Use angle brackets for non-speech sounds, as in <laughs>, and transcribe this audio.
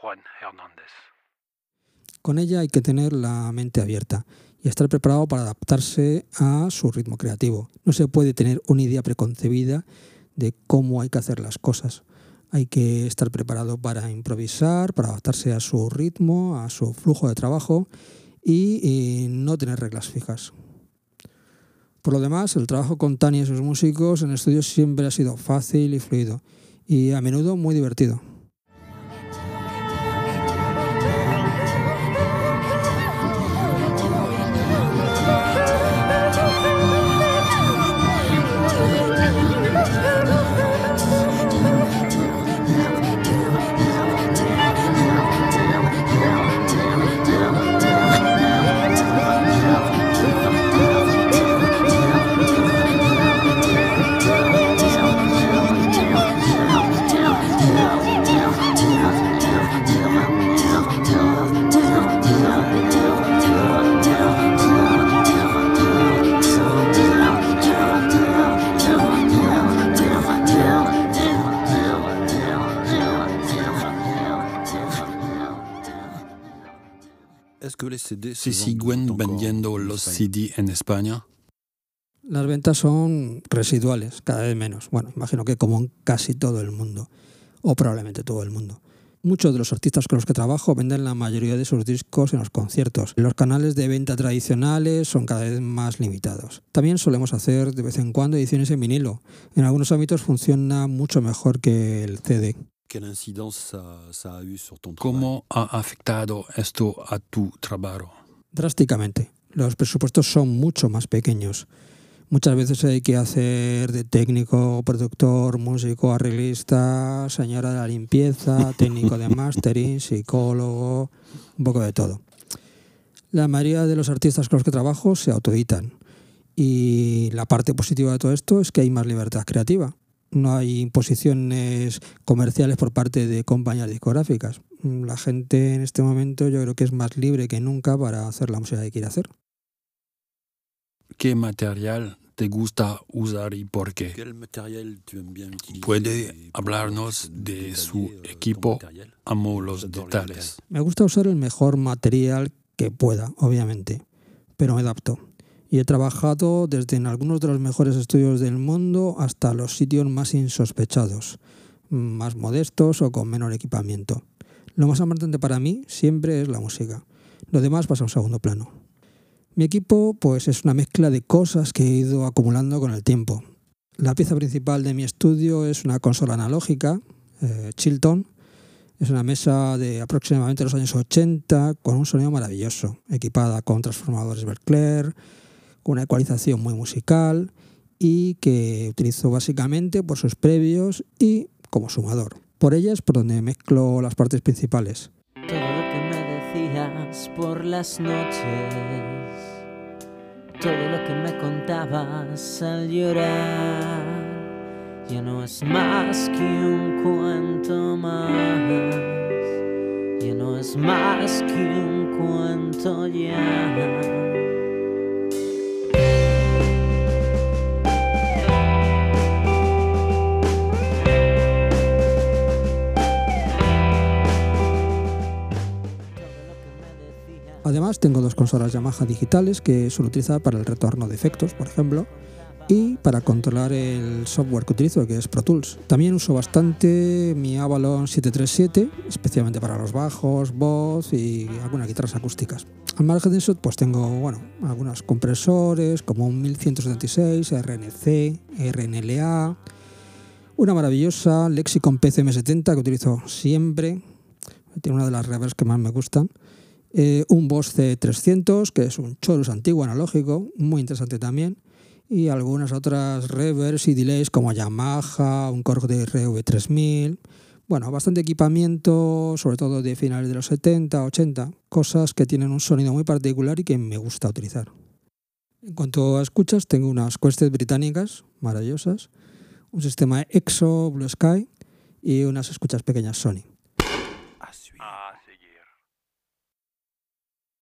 Juan Hernández. Con ella hay que tener la mente abierta y estar preparado para adaptarse a su ritmo creativo. No se puede tener una idea preconcebida de cómo hay que hacer las cosas. Hay que estar preparado para improvisar, para adaptarse a su ritmo, a su flujo de trabajo y, no tener reglas fijas. Por lo demás, el trabajo con Tania y sus músicos en estudios siempre ha sido fácil y fluido y a menudo muy divertido. ¿Se siguen vendiendo los CD en España? Las ventas son residuales, cada vez menos. Bueno, imagino que como en casi todo el mundo, o probablemente todo el mundo. Muchos de los artistas con los que trabajo venden la mayoría de sus discos en los conciertos. Los canales de venta tradicionales son cada vez más limitados. También solemos hacer de vez en cuando ediciones en vinilo. En algunos ámbitos funciona mucho mejor que el CD. ¿Cómo ha afectado esto a tu trabajo? Drásticamente. Los presupuestos son mucho más pequeños. Muchas veces hay que hacer de técnico, productor, músico, arreglista, señora de la limpieza, <laughs> técnico de mastering, psicólogo, un poco de todo. La mayoría de los artistas con los que trabajo se autoeditan. Y la parte positiva de todo esto es que hay más libertad creativa no hay imposiciones comerciales por parte de compañías discográficas. La gente en este momento yo creo que es más libre que nunca para hacer la música que quiere hacer. ¿Qué material te gusta usar y por qué? ¿Puede hablarnos de su equipo? Amo los detalles. Me gusta usar el mejor material que pueda, obviamente, pero me adapto y he trabajado desde en algunos de los mejores estudios del mundo hasta los sitios más insospechados, más modestos o con menor equipamiento. Lo más importante para mí siempre es la música. Lo demás pasa a un segundo plano. Mi equipo pues es una mezcla de cosas que he ido acumulando con el tiempo. La pieza principal de mi estudio es una consola analógica, eh, Chilton. Es una mesa de aproximadamente los años 80 con un sonido maravilloso, equipada con transformadores Berkler, una ecualización muy musical y que utilizo básicamente por sus previos y como sumador. Por ellas por donde mezclo las partes principales. Todo lo que me decías por las noches, todo lo que me contabas al llorar, ya no es más que un cuento más, ya no es más que un cuento ya. Además, tengo dos consolas Yamaha digitales que suelo utilizar para el retorno de efectos, por ejemplo, y para controlar el software que utilizo, que es Pro Tools. También uso bastante mi Avalon 737, especialmente para los bajos, voz y algunas guitarras acústicas. Al margen de eso, pues tengo bueno, algunos compresores como un 1176, RNC, RNLA, una maravillosa Lexicon PCM70 que utilizo siempre, tiene una de las reverbs que más me gustan eh, un Boss C300, que es un chorus antiguo analógico, muy interesante también, y algunas otras reverbs y delays como Yamaha, un Korg de RV3000, bueno, bastante equipamiento, sobre todo de finales de los 70, 80, cosas que tienen un sonido muy particular y que me gusta utilizar. En cuanto a escuchas, tengo unas Quested británicas maravillosas, un sistema EXO Blue Sky y unas escuchas pequeñas Sony.